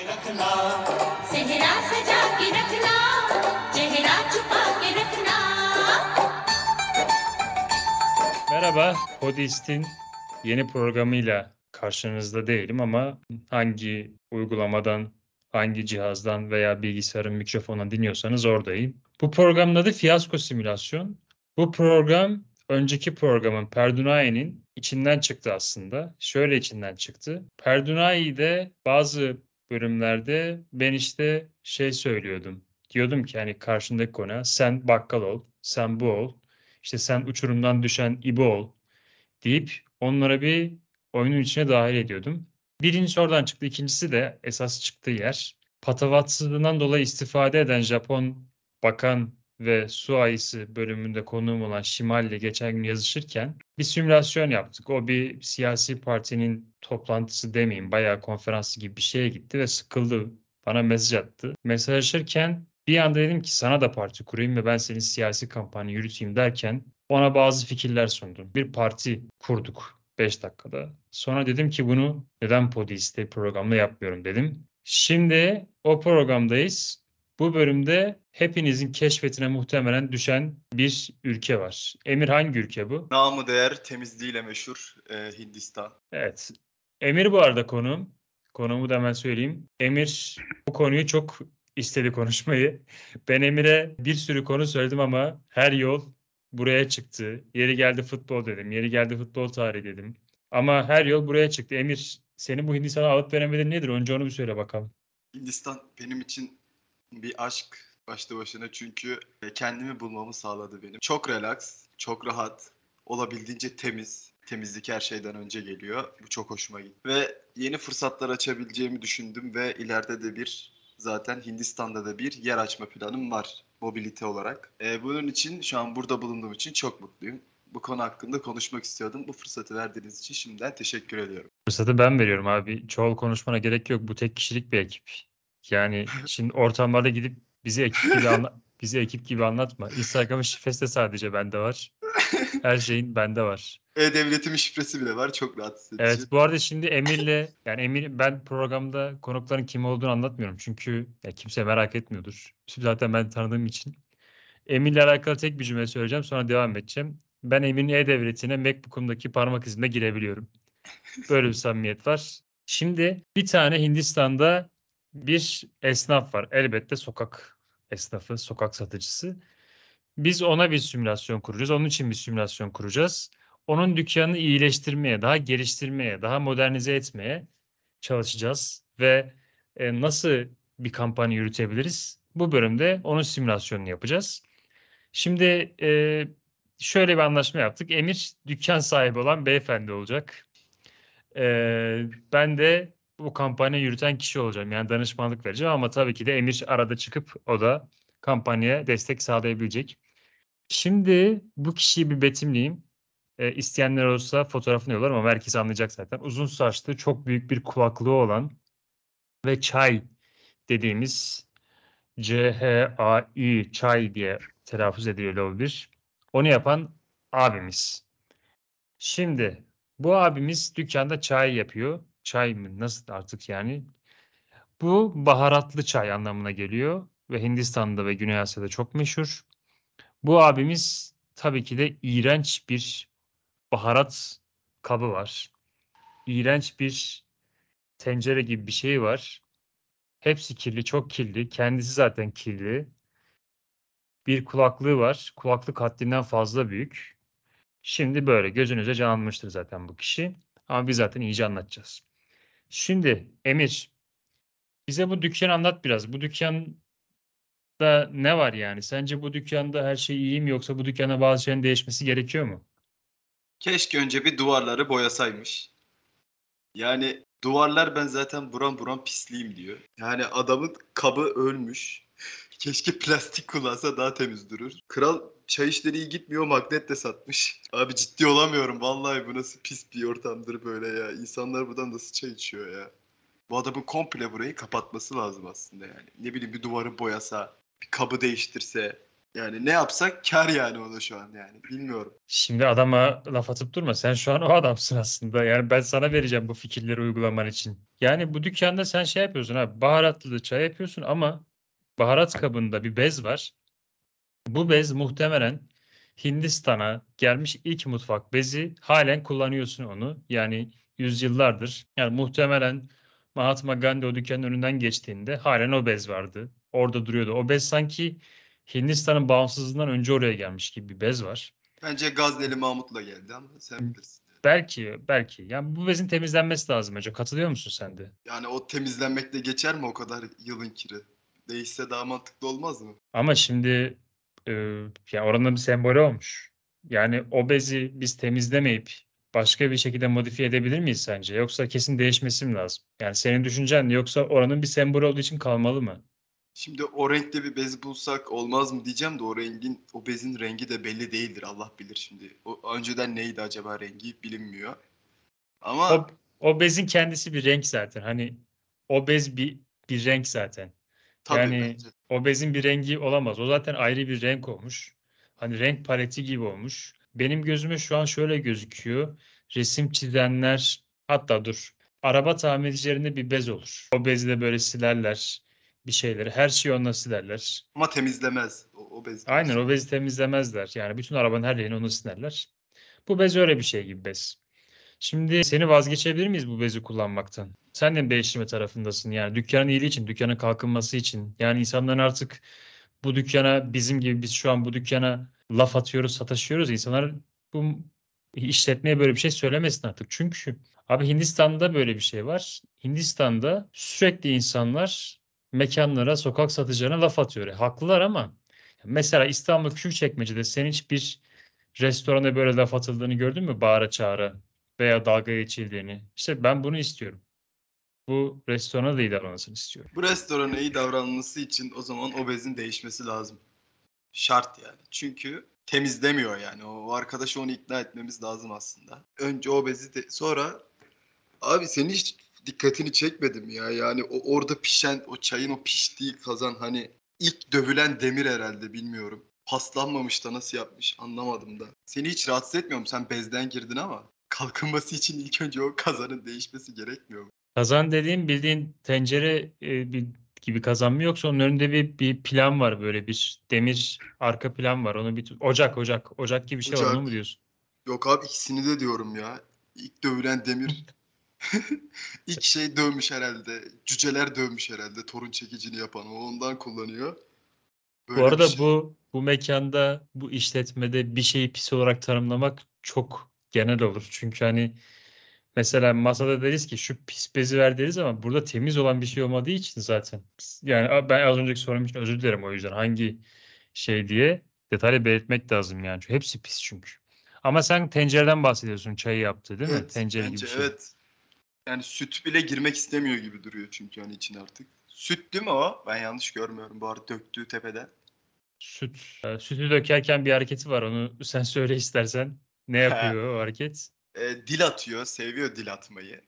के रखना सेहरा सजा के रखना चेहरा छुपा के रखना Merhaba, Podist'in yeni programıyla karşınızda değilim ama hangi uygulamadan, hangi cihazdan veya bilgisayarın mikrofonundan dinliyorsanız oradayım. Bu programın adı Fiyasko Simülasyon. Bu program önceki programın Perdunai'nin içinden çıktı aslında. Şöyle içinden çıktı. Perdunai'de bazı bölümlerde ben işte şey söylüyordum. Diyordum ki hani karşındaki konu sen bakkal ol, sen bu ol, işte sen uçurumdan düşen İbo ol deyip onlara bir oyunun içine dahil ediyordum. Birincisi oradan çıktı. ikincisi de esas çıktığı yer. Patavatsızlığından dolayı istifade eden Japon bakan ve su ayısı bölümünde konuğum olan Şimal ile geçen gün yazışırken bir simülasyon yaptık. O bir siyasi partinin toplantısı demeyeyim, bayağı konferansı gibi bir şeye gitti ve sıkıldı. Bana mesaj attı. Mesajlaşırken bir anda dedim ki sana da parti kurayım ve ben senin siyasi kampanyanı yürüteyim derken ona bazı fikirler sundum. Bir parti kurduk 5 dakikada. Sonra dedim ki bunu neden Podist'te programda yapmıyorum dedim. Şimdi o programdayız. Bu bölümde hepinizin keşfetine muhtemelen düşen bir ülke var. Emir hangi ülke bu? Namı değer temizliğiyle meşhur e, Hindistan. Evet. Emir bu arada konuğum. Konuğumu da hemen söyleyeyim. Emir bu konuyu çok istedi konuşmayı. Ben Emir'e bir sürü konu söyledim ama her yol buraya çıktı. Yeri geldi futbol dedim. Yeri geldi futbol tarihi dedim. Ama her yol buraya çıktı. Emir seni bu Hindistan'a alıp veremedin nedir? Önce onu bir söyle bakalım. Hindistan benim için bir aşk başlı başına çünkü e, kendimi bulmamı sağladı benim. Çok relax, çok rahat, olabildiğince temiz. Temizlik her şeyden önce geliyor. Bu çok hoşuma gitti. Ve yeni fırsatlar açabileceğimi düşündüm ve ileride de bir zaten Hindistan'da da bir yer açma planım var mobilite olarak. E, bunun için şu an burada bulunduğum için çok mutluyum. Bu konu hakkında konuşmak istiyordum. Bu fırsatı verdiğiniz için şimdiden teşekkür ediyorum. Fırsatı ben veriyorum abi. Çoğul konuşmana gerek yok. Bu tek kişilik bir ekip. Yani şimdi ortamlarda gidip bizi ekip gibi anla bizi ekip gibi anlatma. Instagram'ın şifresi de sadece bende var. Her şeyin bende var. E-Devletimin şifresi bile var. Çok rahatsız edici. Evet bu arada şimdi Emir'le yani Emir ben programda konukların kim olduğunu anlatmıyorum. Çünkü ya kimse merak etmiyordur. Şimdi zaten ben tanıdığım için. Emir'le alakalı tek bir cümle söyleyeceğim sonra devam edeceğim. Ben Emir'in E-Devleti'ne MacBook'umdaki parmak izimle girebiliyorum. Böyle bir samimiyet var. Şimdi bir tane Hindistan'da bir esnaf var. Elbette sokak esnafı, sokak satıcısı. Biz ona bir simülasyon kuracağız. Onun için bir simülasyon kuracağız. Onun dükkanını iyileştirmeye, daha geliştirmeye, daha modernize etmeye çalışacağız. Ve e, nasıl bir kampanya yürütebiliriz? Bu bölümde onun simülasyonunu yapacağız. Şimdi e, şöyle bir anlaşma yaptık. Emir dükkan sahibi olan beyefendi olacak. E, ben de bu kampanya yürüten kişi olacağım. Yani danışmanlık vereceğim ama tabii ki de Emir arada çıkıp o da kampanyaya destek sağlayabilecek. Şimdi bu kişiyi bir betimleyeyim. E, isteyenler olursa fotoğrafını yollarım ama herkes anlayacak zaten. Uzun saçlı, çok büyük bir kulaklığı olan ve çay dediğimiz C-H-A-I çay diye telaffuz ediliyor olabilir. Onu yapan abimiz. Şimdi bu abimiz dükkanda çay yapıyor. Çay mı? Nasıl artık yani? Bu baharatlı çay anlamına geliyor ve Hindistan'da ve Güney Asya'da çok meşhur. Bu abimiz tabii ki de iğrenç bir baharat kabı var. İğrenç bir tencere gibi bir şey var. Hepsi kirli, çok kirli. Kendisi zaten kirli. Bir kulaklığı var. Kulaklık haddinden fazla büyük. Şimdi böyle gözünüze canlanmıştır zaten bu kişi. Ama biz zaten iyice anlatacağız. Şimdi Emir, bize bu dükkanı anlat biraz. Bu dükkanda ne var yani? Sence bu dükkanda her şey iyi mi yoksa bu dükkanda bazı şeylerin değişmesi gerekiyor mu? Keşke önce bir duvarları boyasaymış. Yani duvarlar ben zaten buram buram pisliyim diyor. Yani adamın kabı ölmüş. Keşke plastik kullansa daha temiz durur. Kral çay işleri iyi gitmiyor magnet de satmış. Abi ciddi olamıyorum vallahi bu nasıl pis bir ortamdır böyle ya. İnsanlar buradan nasıl çay içiyor ya. Bu adamın komple burayı kapatması lazım aslında yani. Ne bileyim bir duvarı boyasa, bir kabı değiştirse. Yani ne yapsak kar yani o da şu an yani. Bilmiyorum. Şimdi adama laf atıp durma. Sen şu an o adamsın aslında. Yani ben sana vereceğim bu fikirleri uygulaman için. Yani bu dükkanda sen şey yapıyorsun abi. Baharatlı çay yapıyorsun ama baharat kabında bir bez var. Bu bez muhtemelen Hindistan'a gelmiş ilk mutfak bezi. Halen kullanıyorsun onu. Yani yüzyıllardır. Yani muhtemelen Mahatma Gandhi o dükkanın önünden geçtiğinde halen o bez vardı. Orada duruyordu. O bez sanki Hindistan'ın bağımsızlığından önce oraya gelmiş gibi bir bez var. Bence Gazneli Mahmut'la geldi ama sen bilirsin. Belki, belki. Yani bu bezin temizlenmesi lazım hocam. Katılıyor musun sen de? Yani o temizlenmekle geçer mi o kadar yılın kiri? Değişse daha mantıklı olmaz mı? Ama şimdi e, yani oranın bir sembolü olmuş. Yani o bezi biz temizlemeyip başka bir şekilde modifiye edebilir miyiz sence? Yoksa kesin değişmesi mi lazım? Yani senin düşüncen ne? Yoksa oranın bir sembolü olduğu için kalmalı mı? Şimdi o renkte bir bez bulsak olmaz mı diyeceğim de o rengin, o bezin rengi de belli değildir. Allah bilir şimdi. O önceden neydi acaba rengi bilinmiyor. Ama O, o bezin kendisi bir renk zaten. Hani o bez bir bir renk zaten. Tabii yani bence. o bezin bir rengi olamaz. O zaten ayrı bir renk olmuş. Hani renk paleti gibi olmuş. Benim gözüme şu an şöyle gözüküyor. Resim çizenler hatta dur. Araba tamircilerinde bir bez olur. O bezle böyle silerler bir şeyleri. Her şeyi onunla silerler. Ama temizlemez o, o bez. Aynen o bezi temizlemezler. Yani bütün arabanın her yerini onu silerler. Bu bez öyle bir şey gibi bez. Şimdi seni vazgeçebilir miyiz bu bezi kullanmaktan? Sen de değiştirme tarafındasın? Yani dükkanın iyiliği için, dükkanın kalkınması için. Yani insanların artık bu dükkana bizim gibi biz şu an bu dükkana laf atıyoruz, sataşıyoruz. İnsanlar bu işletmeye böyle bir şey söylemesin artık. Çünkü abi Hindistan'da böyle bir şey var. Hindistan'da sürekli insanlar mekanlara, sokak satıcılarına laf atıyor. E, haklılar ama mesela İstanbul Küçükçekmece'de sen hiç bir restoranda böyle laf atıldığını gördün mü? Bağıra çağıra veya dalga geçildiğini. İşte ben bunu istiyorum. Bu restorana da iyi davranılsın istiyorum. Bu restorana iyi davranılması için o zaman o bezin değişmesi lazım. Şart yani. Çünkü temizlemiyor yani. O arkadaşı onu ikna etmemiz lazım aslında. Önce o bezi de sonra abi senin hiç dikkatini çekmedim ya. Yani o orada pişen o çayın o piştiği kazan hani ilk dövülen demir herhalde bilmiyorum. Paslanmamış da nasıl yapmış anlamadım da. Seni hiç rahatsız etmiyor mu? Sen bezden girdin ama kalkınması için ilk önce o kazanın değişmesi gerekmiyor mu? Kazan dediğim bildiğin tencere e, bir, gibi kazan mı yoksa onun önünde bir, bir plan var böyle bir demir arka plan var. Onu bir ocak ocak ocak gibi bir şey var onu Ocak. mu diyorsun? Yok abi ikisini de diyorum ya. İlk dövülen demir. İlk şey dövmüş herhalde. Cüceler dövmüş herhalde. Torun çekicini yapan. O ondan kullanıyor. Böyle Bu arada şey. bu bu mekanda bu işletmede bir şeyi pis olarak tanımlamak çok genel olur. Çünkü hani mesela masada deriz ki şu pis bezi ver deriz ama burada temiz olan bir şey olmadığı için zaten. Yani ben az önceki sorum için özür dilerim o yüzden hangi şey diye detaylı belirtmek lazım yani. Çünkü hepsi pis çünkü. Ama sen tencereden bahsediyorsun çayı yaptı değil mi? Evet, Tencere bence gibi şey. evet. Yani süt bile girmek istemiyor gibi duruyor çünkü hani içine artık. Süt değil mi o? Ben yanlış görmüyorum bu arada döktüğü tepeden. Süt. Sütü dökerken bir hareketi var. Onu sen söyle istersen. Ne yapıyor o hareket? E, dil atıyor. Seviyor dil atmayı.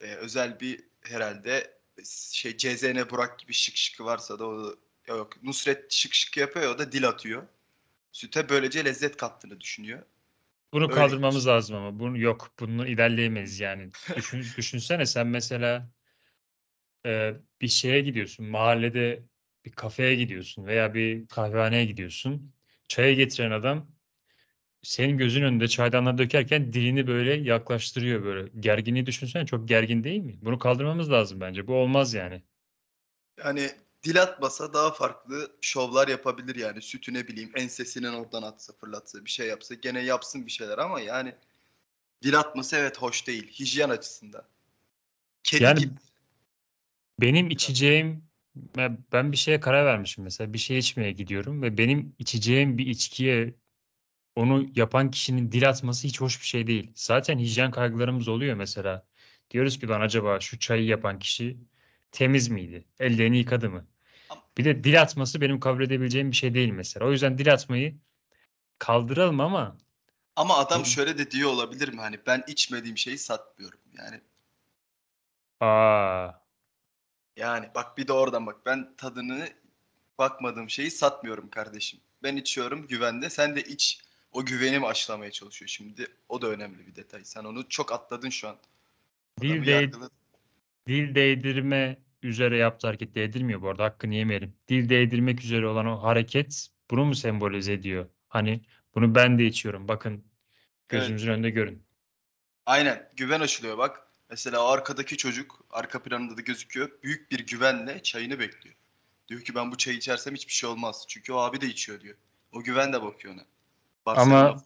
E, özel bir herhalde şey CZN Burak gibi şık şıkı varsa da o yok Nusret şık şık yapıyor o da dil atıyor. Süte böylece lezzet kattığını düşünüyor. Bunu Öyle kaldırmamız gidiyor. lazım ama. Bunu yok. Bunu ilerleyemeyiz yani. Düşün, düşünsene sen mesela e, bir şeye gidiyorsun. Mahallede bir kafeye gidiyorsun veya bir kahvehaneye gidiyorsun. Çaya getiren adam senin gözün önünde çaydanlığa dökerken dilini böyle yaklaştırıyor böyle. Gerginliği düşünsene çok gergin değil mi? Bunu kaldırmamız lazım bence. Bu olmaz yani. Yani dil atmasa daha farklı şovlar yapabilir yani. Sütü ne bileyim ensesinden oradan atsa fırlatsa bir şey yapsa gene yapsın bir şeyler ama yani dil atması evet hoş değil hijyen açısından. Kedi Yani gibi. Benim içeceğim ben bir şeye karar vermişim mesela bir şey içmeye gidiyorum ve benim içeceğim bir içkiye onu yapan kişinin dil atması hiç hoş bir şey değil. Zaten hijyen kaygılarımız oluyor mesela. Diyoruz ki lan acaba şu çayı yapan kişi temiz miydi? Ellerini yıkadı mı? Bir de dil atması benim kabul edebileceğim bir şey değil mesela. O yüzden dil atmayı kaldıralım ama Ama adam şöyle de diyor olabilir mi? Hani ben içmediğim şeyi satmıyorum. Yani aa yani bak bir de oradan bak ben tadını bakmadığım şeyi satmıyorum kardeşim. Ben içiyorum güvende. Sen de iç. O güvenimi aşılamaya çalışıyor şimdi. O da önemli bir detay. Sen onu çok atladın şu an. Dil, Adamı değ- yargıladın. dil değdirme üzere yaptığı hareket değdirmiyor bu arada hakkını yemeyelim. Dil değdirmek üzere olan o hareket bunu mu sembolize ediyor? Hani bunu ben de içiyorum bakın gözümüzün önünde görün. Aynen güven aşılıyor bak. Mesela o arkadaki çocuk arka planında da gözüküyor. Büyük bir güvenle çayını bekliyor. Diyor ki ben bu çayı içersem hiçbir şey olmaz. Çünkü o abi de içiyor diyor. O güven de bakıyor ona. Barcelona Ama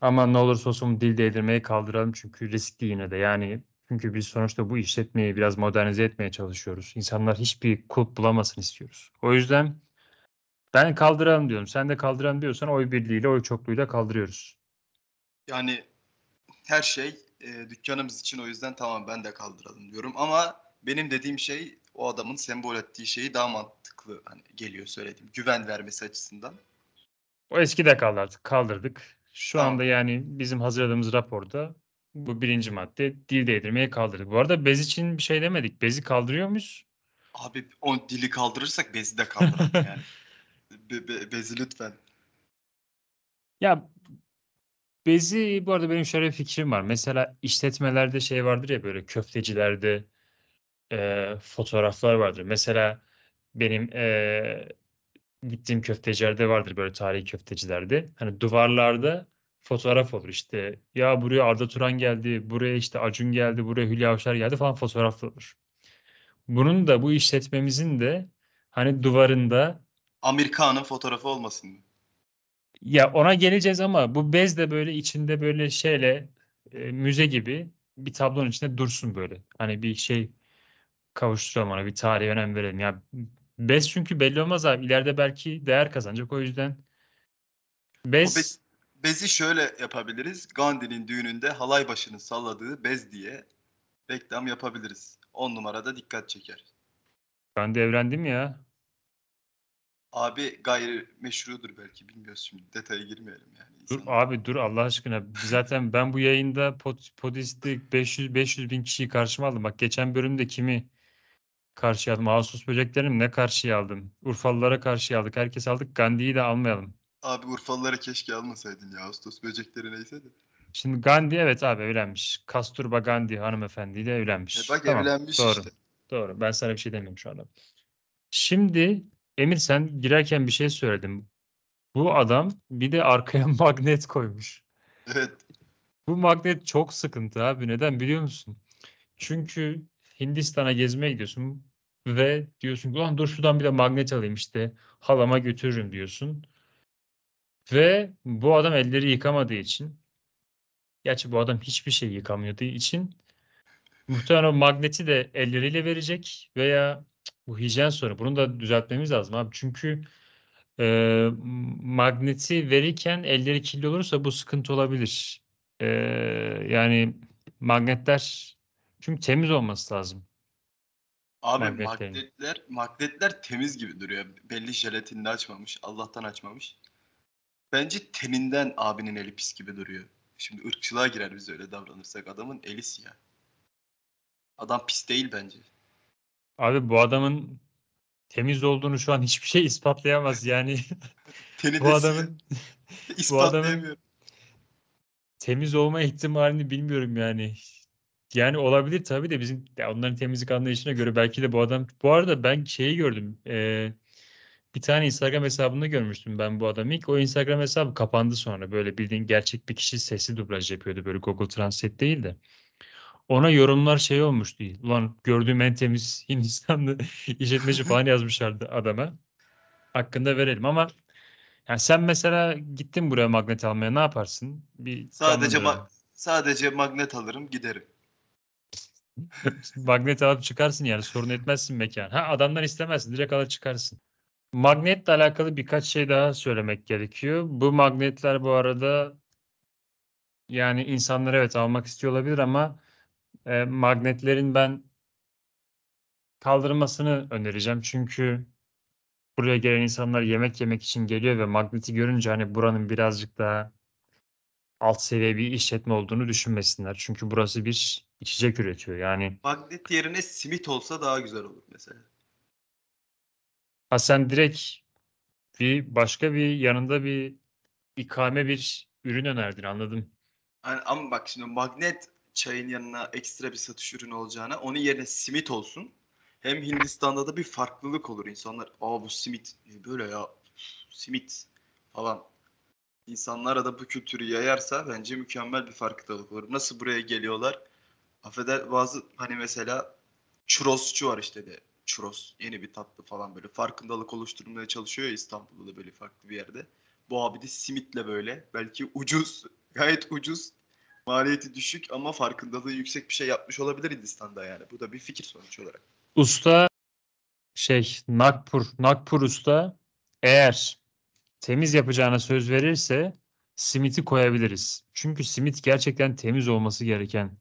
ama ne olursa olsun dil değdirmeyi kaldıralım çünkü riskli yine de. Yani çünkü biz sonuçta bu işletmeyi biraz modernize etmeye çalışıyoruz. İnsanlar hiçbir kulp bulamasın istiyoruz. O yüzden ben kaldıralım diyorum. Sen de kaldıralım diyorsan oy birliğiyle, oy çokluğuyla kaldırıyoruz. Yani her şey e, dükkanımız için o yüzden tamam ben de kaldıralım diyorum. Ama benim dediğim şey o adamın sembol ettiği şeyi daha mantıklı hani geliyor söylediğim. Güven vermesi açısından. O eski de kaldı artık. Kaldırdık. Şu Tamam. anda yani bizim hazırladığımız raporda bu birinci madde dil değdirmeyi kaldırdık. Bu arada bez için bir şey demedik. Bezi kaldırıyor muyuz? Abi o dili kaldırırsak bezi de kaldıralım yani. Be- be- bezi lütfen. Ya bezi bu arada benim şöyle bir fikrim var. Mesela işletmelerde şey vardır ya böyle köftecilerde eee, fotoğraflar vardır. Mesela benim eee, gittiğim köftecilerde vardır böyle tarihi köftecilerde. Hani duvarlarda fotoğraf olur işte. Ya buraya Arda Turan geldi, buraya işte Acun geldi, buraya Hülya Avşar geldi falan fotoğraflar olur. Bunun da bu işletmemizin de hani duvarında Amerikan'ın fotoğrafı olmasın mı? Ya ona geleceğiz ama bu bez de böyle içinde böyle şeyle e, müze gibi bir tablonun içinde dursun böyle. Hani bir şey kavuşturalım ona bir tarihe önem verelim. Ya bez çünkü belli olmaz abi. İleride belki değer kazanacak. O yüzden bez bez- bezi şöyle yapabiliriz. Gandhi'nin düğününde halay başının salladığı bez diye reklam yapabiliriz. 10 numarada dikkat çeker. ben de evrendim ya. Abi gayri meşrudur belki bilmiyoruz şimdi detaya girmeyelim yani. Dur abi dur Allah aşkına. Zaten ben bu yayında pod, Podist'i 500 500 bin kişiyi karşıma aldım. Bak geçen bölümde kimi karşıya aldım? Ağustos böceklerini ne karşıya aldım? Urfalılara karşıya aldık. Herkes aldık. Gandhi'yi de almayalım. Abi Urfalıları keşke almasaydın ya. Ağustos böcekleri neyse de. Şimdi Gandhi evet abi evlenmiş. Kasturba Gandhi hanımefendiyle evlenmiş. E bak Tamam, evlenmiş doğru. işte. Doğru. Ben sana bir şey demiyorum şu anda. Şimdi Emir sen girerken bir şey söyledin. Bu adam bir de arkaya magnet koymuş. Evet. Bu magnet çok sıkıntı abi. Neden biliyor musun? Çünkü Hindistan'a gezmeye gidiyorsun ve diyorsun ki ulan dur şuradan bir de magnet alayım işte halama götürürüm diyorsun. Ve bu adam elleri yıkamadığı için gerçi bu adam hiçbir şey yıkamıyorduğu için muhtemelen o magneti de elleriyle verecek veya bu hijyen sorunu. Bunu da düzeltmemiz lazım abi. Çünkü e, magneti verirken elleri kirli olursa bu sıkıntı olabilir. E, yani magnetler çünkü temiz olması lazım. Abi Magnetlerin. magnetler, magnetler temiz gibi duruyor. Belli jelatinini açmamış. Allah'tan açmamış. Bence teninden abinin eli pis gibi duruyor. Şimdi ırkçılığa girer biz öyle davranırsak. Adamın eli siyah. Adam pis değil bence. Abi bu adamın temiz olduğunu şu an hiçbir şey ispatlayamaz. Yani Teni bu adamın. İspatlayamıyor. temiz olma ihtimalini bilmiyorum yani. Yani olabilir tabii de bizim ya onların temizlik anlayışına göre belki de bu adam bu arada ben şeyi gördüm. eee, bir tane Instagram hesabında görmüştüm ben bu adamı ilk. O Instagram hesabı kapandı sonra. Böyle bildiğin gerçek bir kişi sesli dublaj yapıyordu. Böyle Google Translate değil de. Ona yorumlar şey olmuştu. Ulan gördüğüm en temiz Hindistanlı işletmeci falan yazmışlardı adama. Hakkında verelim ama yani sen mesela gittin buraya magnet almaya ne yaparsın? Bir Sadece ma- sadece magnet alırım giderim. Magnet alıp çıkarsın yani sorun etmezsin mekan. Ha adamdan istemezsin direkt alır çıkarsın. Magnetle alakalı birkaç şey daha söylemek gerekiyor. Bu magnetler bu arada yani insanlar evet almak istiyor olabilir ama e, magnetlerin ben kaldırılmasını önereceğim. Çünkü buraya gelen insanlar yemek yemek için geliyor ve magneti görünce hani buranın birazcık daha alt seviye bir işletme olduğunu düşünmesinler. Çünkü burası bir içecek üretiyor. Yani Magnet yerine simit olsa daha güzel olur mesela. Ha sen direkt Bir başka bir yanında bir ikame bir ürün önerdin anladım. Yani ama bak şimdi magnet çayın yanına ekstra bir satış ürünü olacağına onun yerine simit olsun. Hem Hindistan'da da bir farklılık olur. İnsanlar aa bu simit e, böyle ya simit falan. İnsanlara da bu kültürü yayarsa bence mükemmel bir farklılık olur. Nasıl buraya geliyorlar? Affeder bazı hani mesela churrosçu var işte de. Churros yeni bir tatlı falan böyle farkındalık oluşturmaya çalışıyor ya İstanbul'da da böyle farklı bir yerde. Bu abi de simitle böyle belki ucuz gayet ucuz maliyeti düşük ama farkındalığı yüksek bir şey yapmış olabilir Hindistan'da yani. Bu da bir fikir sonuç olarak. Usta şey Nagpur, Nagpur usta eğer temiz yapacağına söz verirse simiti koyabiliriz. Çünkü simit gerçekten temiz olması gereken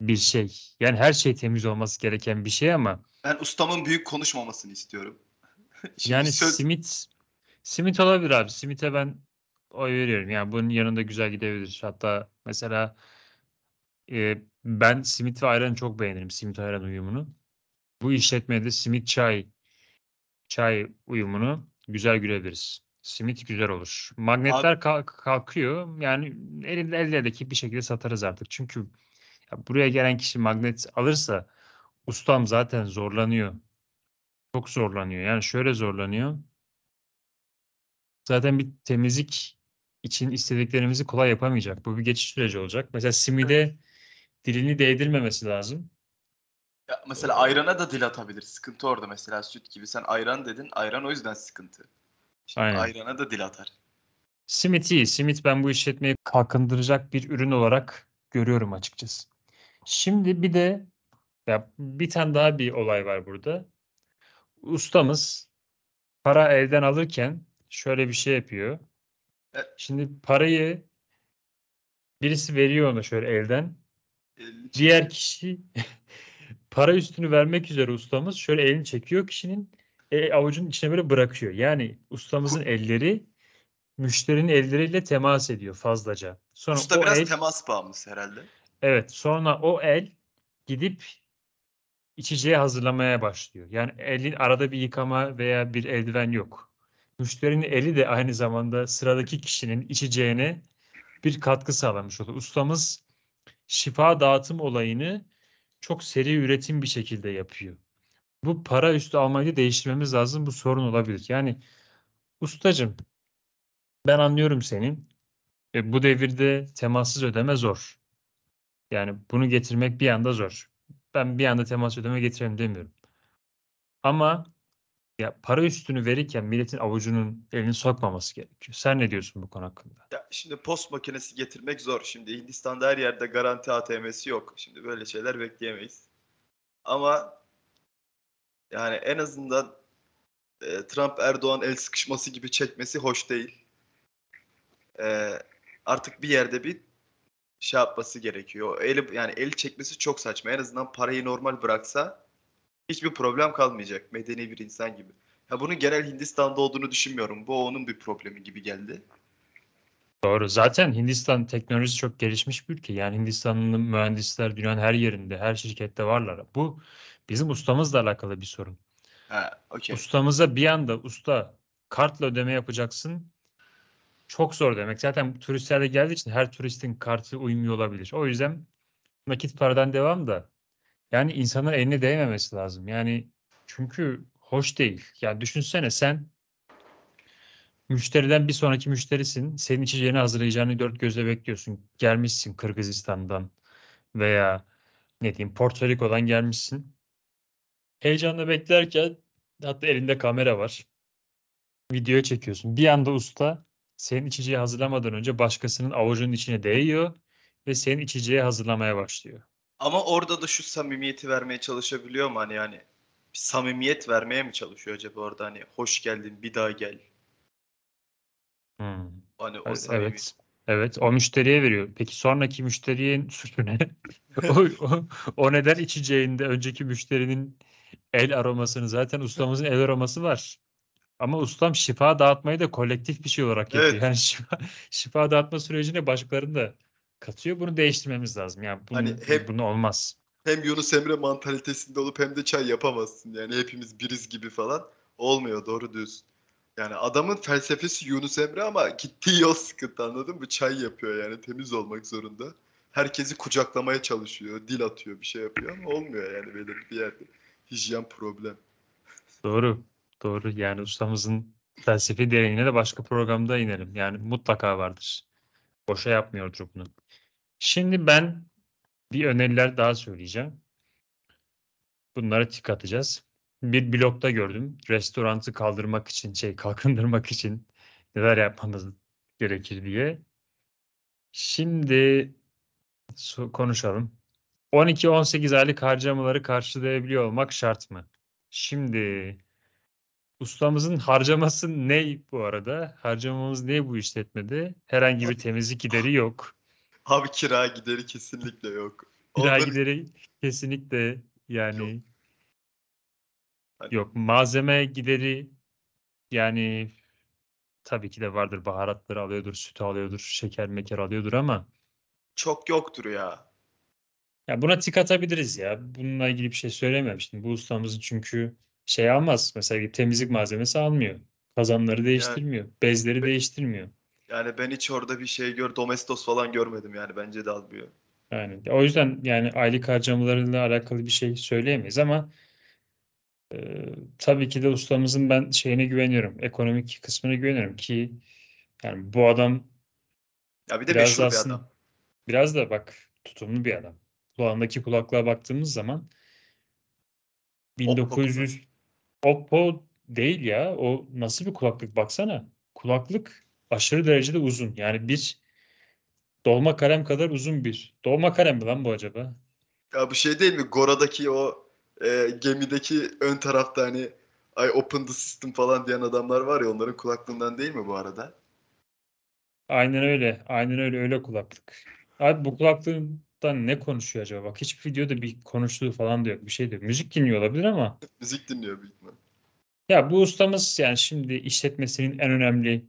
bir şey. Yani her şey temiz olması gereken bir şey ama Ben ustamın büyük konuşmamasını istiyorum. Yani söz- simit simit olabilir abi. Simite ben oy veriyorum. Yani bunun yanında güzel gidebilir. Hatta mesela e, ben simit ve ayranı çok beğenirim. Simit ayran uyumunu. Bu işletmede simit çay çay uyumunu güzel görebiliriz. Simit güzel olur. Magnetler kalk- kalkıyor. Yani elinde eldeki bir şekilde satarız artık. Çünkü ya buraya gelen kişi magnet alırsa ustam zaten zorlanıyor. Çok zorlanıyor. Yani şöyle zorlanıyor. Zaten bir temizlik için istediklerimizi kolay yapamayacak. Bu bir geçiş süreci olacak. Mesela simide dilini değdirmemesi lazım. Ya mesela ayrana da dil atabilir. Sıkıntı orada mesela süt gibi. Sen ayran dedin. Ayran o yüzden sıkıntı. Şimdi Aynen. ayrana da dil atar. Simit iyi. Simit ben bu işletmeyi kalkındıracak bir ürün olarak görüyorum açıkçası. Şimdi bir de ya bir tane daha bir olay var burada. Ustamız para elden alırken şöyle bir şey yapıyor. E- Şimdi parayı birisi veriyor ona şöyle elden. Diğer kişi para üstünü vermek üzere ustamız şöyle elini çekiyor kişinin e, avucunun içine böyle bırakıyor. Yani ustamızın elleri müşterinin elleriyle temas ediyor fazlaca. Sonra Usta o biraz el, temas bağımlısı herhalde. Evet sonra o el gidip içeceği hazırlamaya başlıyor. Yani elin arada bir yıkama veya bir eldiven yok. Müşterinin eli de aynı zamanda sıradaki kişinin içeceğine bir katkı sağlamış oluyor. Ustamız şifa dağıtım olayını çok seri üretim bir şekilde yapıyor. Bu para üstü almayı değiştirmemiz lazım. Bu sorun olabilir. Yani ustacım ben anlıyorum seni. E, bu devirde temassız ödeme zor. Yani bunu getirmek bir anda zor. Ben bir anda temas ödeme getirelim demiyorum. Ama ya para üstünü verirken milletin avucunun elini sokmaması gerekiyor. Sen ne diyorsun bu konu hakkında? Ya şimdi post makinesi getirmek zor. Şimdi Hindistan'da her yerde garanti ATM'si yok. Şimdi böyle şeyler bekleyemeyiz. Ama yani en azından e, Trump Erdoğan el sıkışması gibi çekmesi hoş değil. E, artık bir yerde bir şey yapması gerekiyor. Eli, yani el çekmesi çok saçma. En azından parayı normal bıraksa hiçbir problem kalmayacak. Medeni bir insan gibi. Ya bunun genel Hindistan'da olduğunu düşünmüyorum. Bu onun bir problemi gibi geldi. Doğru. Zaten Hindistan teknolojisi çok gelişmiş bir ülke. Yani Hindistanlı mühendisler dünyanın her yerinde, her şirkette varlar. Bu bizim ustamızla alakalı bir sorun. Ha, okey. Ustamıza bir anda usta kartla ödeme yapacaksın. Çok zor demek. Zaten turistler de geldiği için her turistin kartı uymuyor olabilir. O yüzden nakit paradan devam da yani insanların eline değmemesi lazım. Yani çünkü hoş değil. Yani düşünsene sen müşteriden bir sonraki müşterisin. Senin içeceğini hazırlayacağını dört gözle bekliyorsun. Gelmişsin Kırgızistan'dan veya ne diyeyim Porto Rico'dan gelmişsin. Heyecanla beklerken hatta elinde kamera var. Videoya çekiyorsun. Bir anda usta senin içeceği hazırlamadan önce başkasının avucunun içine değiyor ve senin içeceği hazırlamaya başlıyor. Ama orada da şu samimiyeti vermeye çalışabiliyor mu hani yani bir samimiyet vermeye mi çalışıyor acaba orada hani hoş geldin bir daha gel. Hmm. Hani o E- samimiyet. Evet. Evet, o müşteriye veriyor. Peki sonraki müşterinin suçu ne? O, o, o neden içeceğinde önceki müşterinin el aromasını zaten ustamızın el aroması var. Ama ustam şifa dağıtmayı da kolektif bir şey olarak yapıyor. Evet. Yani şifa, şifa dağıtma sürecine başkalarını da katıyor. Bunu değiştirmemiz lazım. Yani bunun, Hani hep- bunu olmaz. Hem Yunus Emre mantalitesinde olup hem de çay yapamazsın yani hepimiz biriz gibi falan. Olmuyor doğru diyorsun. Yani adamın felsefesi Yunus Emre ama gittiği yol sıkıntı anladın mı? Çay yapıyor yani temiz olmak zorunda. Herkesi kucaklamaya çalışıyor, dil atıyor, bir şey yapıyor ama olmuyor yani belirli bir yerde. Hijyen problem. Doğru. Doğru. Yani ustamızın felsefi derinliğine de başka programda inelim. Yani mutlaka vardır. Boşa yapmıyordur bunu. Şimdi ben bir öneriler daha söyleyeceğim. Bunlara tik atacağız. Bir blogda gördüm. Restorantı kaldırmak için, şey kalkındırmak için neler yapmamız gerekir diye. Şimdi konuşalım. 12-18 aylık harcamaları karşılayabiliyor olmak şart mı? Şimdi ustamızın harcaması ne bu arada? Harcamamız ne bu işletmede? Herhangi bir temizlik gideri yok. Abi kira gideri kesinlikle yok. Kira Onları- gideri kesinlikle yani Hani- yok. Malzeme gideri yani tabii ki de vardır. Baharatları alıyordur, sütü alıyordur, şeker meker alıyordur ama Çok yoktur ya. ya buna tik atabiliriz ya. Bununla ilgili bir şey söylememiştim. Bu ustamızın çünkü şey almaz. Mesela temizlik malzemesi almıyor. Kazanları değiştirmiyor. Bezleri değiştirmiyor. Yani ben hiç orada bir şey gör, domestos falan görmedim yani bence de almıyor. Yani o yüzden yani aylık harcamalarıyla alakalı bir şey söyleyemeyiz ama e, tabii ki de ustamızın ben şeyine güveniyorum. Ekonomik kısmına güveniyorum ki yani bu adam Ya bir de biraz meşhur da bir aslında adam. biraz da bak tutumlu bir adam. Kulağındaki kulaklığa baktığımız zaman 1900 Oppo değil ya. O nasıl bir kulaklık baksana. Kulaklık aşırı derecede uzun. Yani bir dolma kalem kadar uzun bir. Dolma kalem mi lan bu acaba? Ya bu şey değil mi? Gora'daki o e, gemideki ön tarafta hani I open the system falan diyen adamlar var ya onların kulaklığından değil mi bu arada? Aynen öyle. Aynen öyle öyle kulaklık. Abi bu kulaklığından ne konuşuyor acaba? Bak hiçbir videoda bir konuştuğu falan da yok. Bir şey de. Müzik dinliyor olabilir ama Müzik dinliyor büyük ihtimal. ya bu ustamız yani şimdi işletmesinin en önemli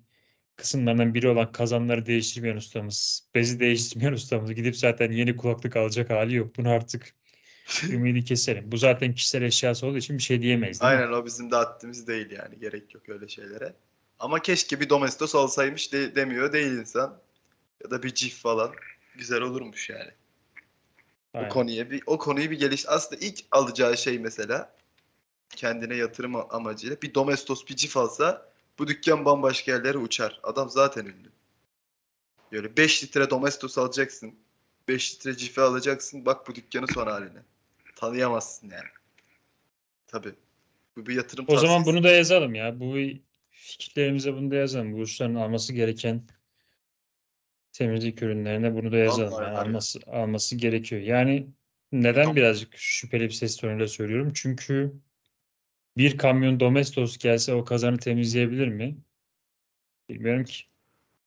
kısımlarından biri olan kazanları değiştirmeyen ustamız, bezi değiştirmeyen ustamız gidip zaten yeni kulaklık alacak hali yok. Bunu artık ümidi keselim. Bu zaten kişisel eşyası olduğu için bir şey diyemeyiz mi? Aynen o bizim haddimiz değil yani. Gerek yok öyle şeylere. Ama keşke bir domestos olsaymış de, demiyor değil insan. Ya da bir cif falan. Güzel olurmuş yani. O Aynen. konuya bir o konuyu bir geliş aslında ilk alacağı şey mesela kendine yatırım amacıyla bir domestos bir cif alsa bu dükkan bambaşka yerlere uçar. Adam zaten ünlü. Böyle 5 litre domestos alacaksın. 5 litre cifi alacaksın. Bak bu dükkanın son haline. Tanıyamazsın yani. Tabii. Bu bir yatırım O zaman tavsiyesi. bunu da yazalım ya. Bu fikirlerimize bunu da yazalım. Bu ustaların alması gereken temizlik ürünlerine bunu da yazalım. Vallahi Yani alması alması gerekiyor. Yani neden birazcık şüpheli bir ses tonuyla söylüyorum? Çünkü bir kamyon Domestos gelse o kazanı temizleyebilir mi? Bilmiyorum ki.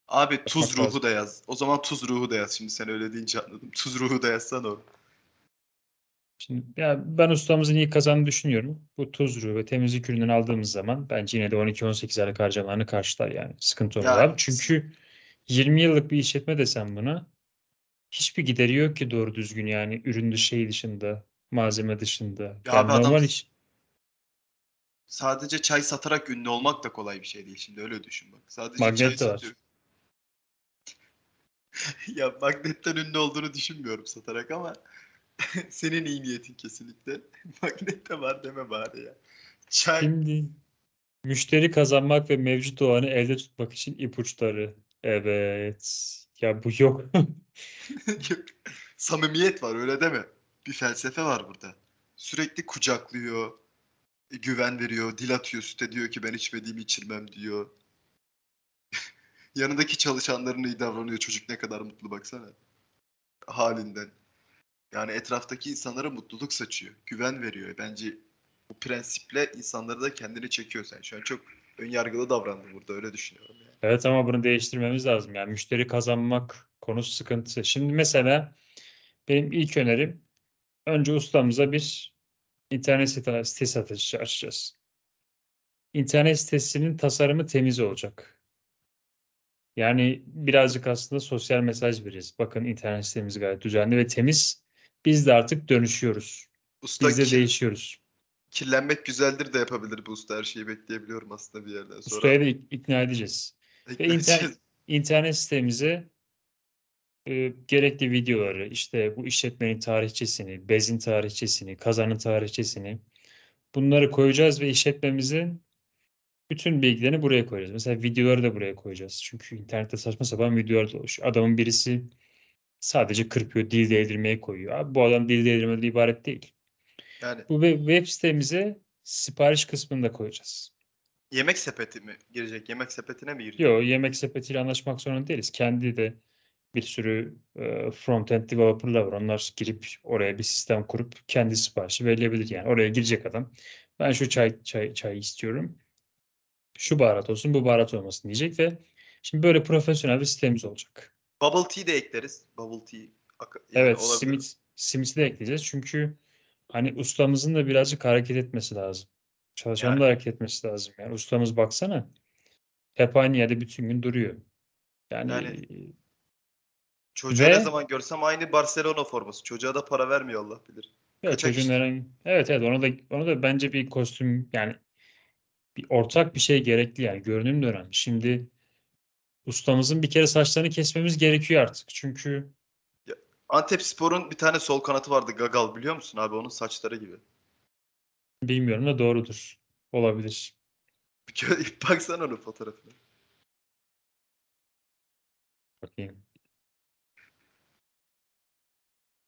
Abi tuz ruhu da yaz. O zaman tuz ruhu da yaz. Şimdi sen öyle deyince anladım. Tuz ruhu da yazsan o. Şimdi ya ben ustamızın iyi kazandığını düşünüyorum. Bu tuzlu ve temizlik ürününü aldığımız zaman bence yine de 12-18 aylık harcamalarını karşılar yani. Sıkıntı olmaz Ya- abi. Çünkü 20 yıllık bir işletme desem buna hiçbir gideri yok ki doğru düzgün yani ürün dışı şey dışında, malzeme dışında. Ya Yani abi adam- normal iş. Sadece çay satarak ünlü olmak da kolay bir şey değil. Şimdi öyle düşün bak. Sadece Magnet çay var. ya magnetten ünlü olduğunu düşünmüyorum satarak ama senin iyi niyetin kesinlikle. Magnet de var deme bari ya. Çay Şimdi müşteri kazanmak ve mevcut olanı elde tutmak için ipuçları. Evet. Ya bu yok. samimiyet var öyle deme. Bir felsefe var burada. Sürekli kucaklıyor, e, güven veriyor, dil atıyor süte diyor ki ben içmediğimi içirmem diyor. Yanındaki çalışanlarına iyi davranıyor. Çocuk ne kadar mutlu baksana. Halinden. Yani etraftaki insanlara mutluluk saçıyor. Güven veriyor. Bence bu prensiple insanları da kendine çekiyor sen. Şu an çok ön yargılı davrandın burada öyle düşünüyorum. Evet ama bunu değiştirmemiz lazım. Yani müşteri kazanmak konusu sıkıntısı. Şimdi mesela benim ilk önerim önce ustamıza bir internet site- sitesi atışı açacağız. İnternet sitesinin tasarımı temiz olacak. Yani birazcık aslında sosyal mesaj veririz. Bakın internet sitemiz gayet düzenli ve temiz. Biz de artık dönüşüyoruz. Usta Biz de ki- değişiyoruz. kirlenmek güzeldir de yapabilir bu usta. Her şeyi bekleyebiliyorum aslında bir yerden sonra. Ustayı da ik- ikna edeceğiz. Ve Ekleyeceğiz. internet, internet sitemize e, gerekli videoları, işte bu işletmenin tarihçesini, bezin tarihçesini, kazanın tarihçesini bunları koyacağız ve işletmemizin bütün bilgilerini buraya koyacağız. Mesela videoları da buraya koyacağız. Çünkü internette saçma sapan videolar dolaşıyor. Adamın birisi sadece kırpıyor, dil değdirmeye koyuyor. Abi bu adam dil değdirmeden ibaret değil. Yani Bu we- web sitemize sipariş kısmını da koyacağız. Yemek sepeti mi girecek? Yemek sepetine mi girecek? Yok, yemek sepetiyle anlaşmak zorunda değiliz. Kendi de bir sürü e, front-end developer'lar var. Onlar girip oraya bir sistem kurup kendi siparişi verilebilir. Yani oraya girecek adam. Ben şu çay çay çay istiyorum. Şu baharat olsun, bu baharat olmasın diyecek ve şimdi böyle profesyonel bir sistemimiz olacak. Bubble tea de ekleriz. Bubble tea. yani Evet, olabilir. simit simit'i de ekleyeceğiz. Çünkü hani ustamızın da birazcık hareket etmesi lazım. Çalışanın Yani. da hareket etmesi lazım. Yani ustamız baksana hep aynı yerde bütün gün duruyor. Yani, Yani- Çocuğu Ve- ne zaman görsem aynı Barcelona forması. Çocuğa da para vermiyor Allah bilir. Kaçak çocuğun işte. herhangi evet evet onu da onu da bence bir kostüm yani bir ortak bir şey gerekli yani görünüm de önemli. Şimdi ustamızın bir kere saçlarını kesmemiz gerekiyor artık. Çünkü Antep Spor'un bir tane sol kanatı vardı Gagal biliyor musun abi? Onun saçları gibi. Bilmiyorum da doğrudur. Olabilir. Baksana onun fotoğrafına. Bakayım.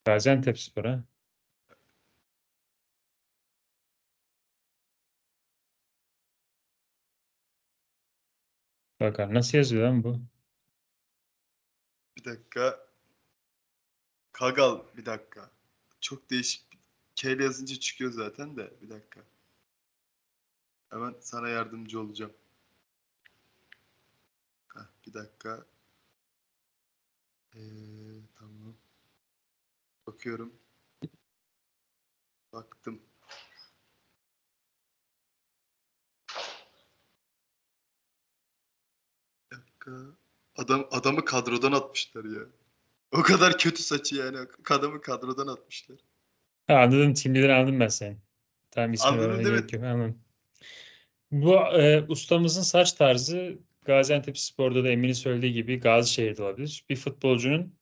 Gaziantep ha. Bakar nasıl yazıyor lan bu? Bir dakika. Kagal bir dakika. Çok değişik. K yazınca çıkıyor zaten de. Bir dakika. Hemen sana yardımcı olacağım. Heh, bir dakika. Ee, tamam. Bakıyorum. Baktım. Bir dakika. Adam adamı kadrodan atmışlar ya. O kadar kötü saçı yani. Adamı kadrodan atmışlar. Ha, anladım. Team leader anladım ben seni. Tamam ismini Anladın vermene değil mi? gerek yok. Anladım. Bu e, ustamızın saç tarzı Gaziantep Spor'da da Emin'in söylediği gibi Gazişehir'de olabilir. Bir futbolcunun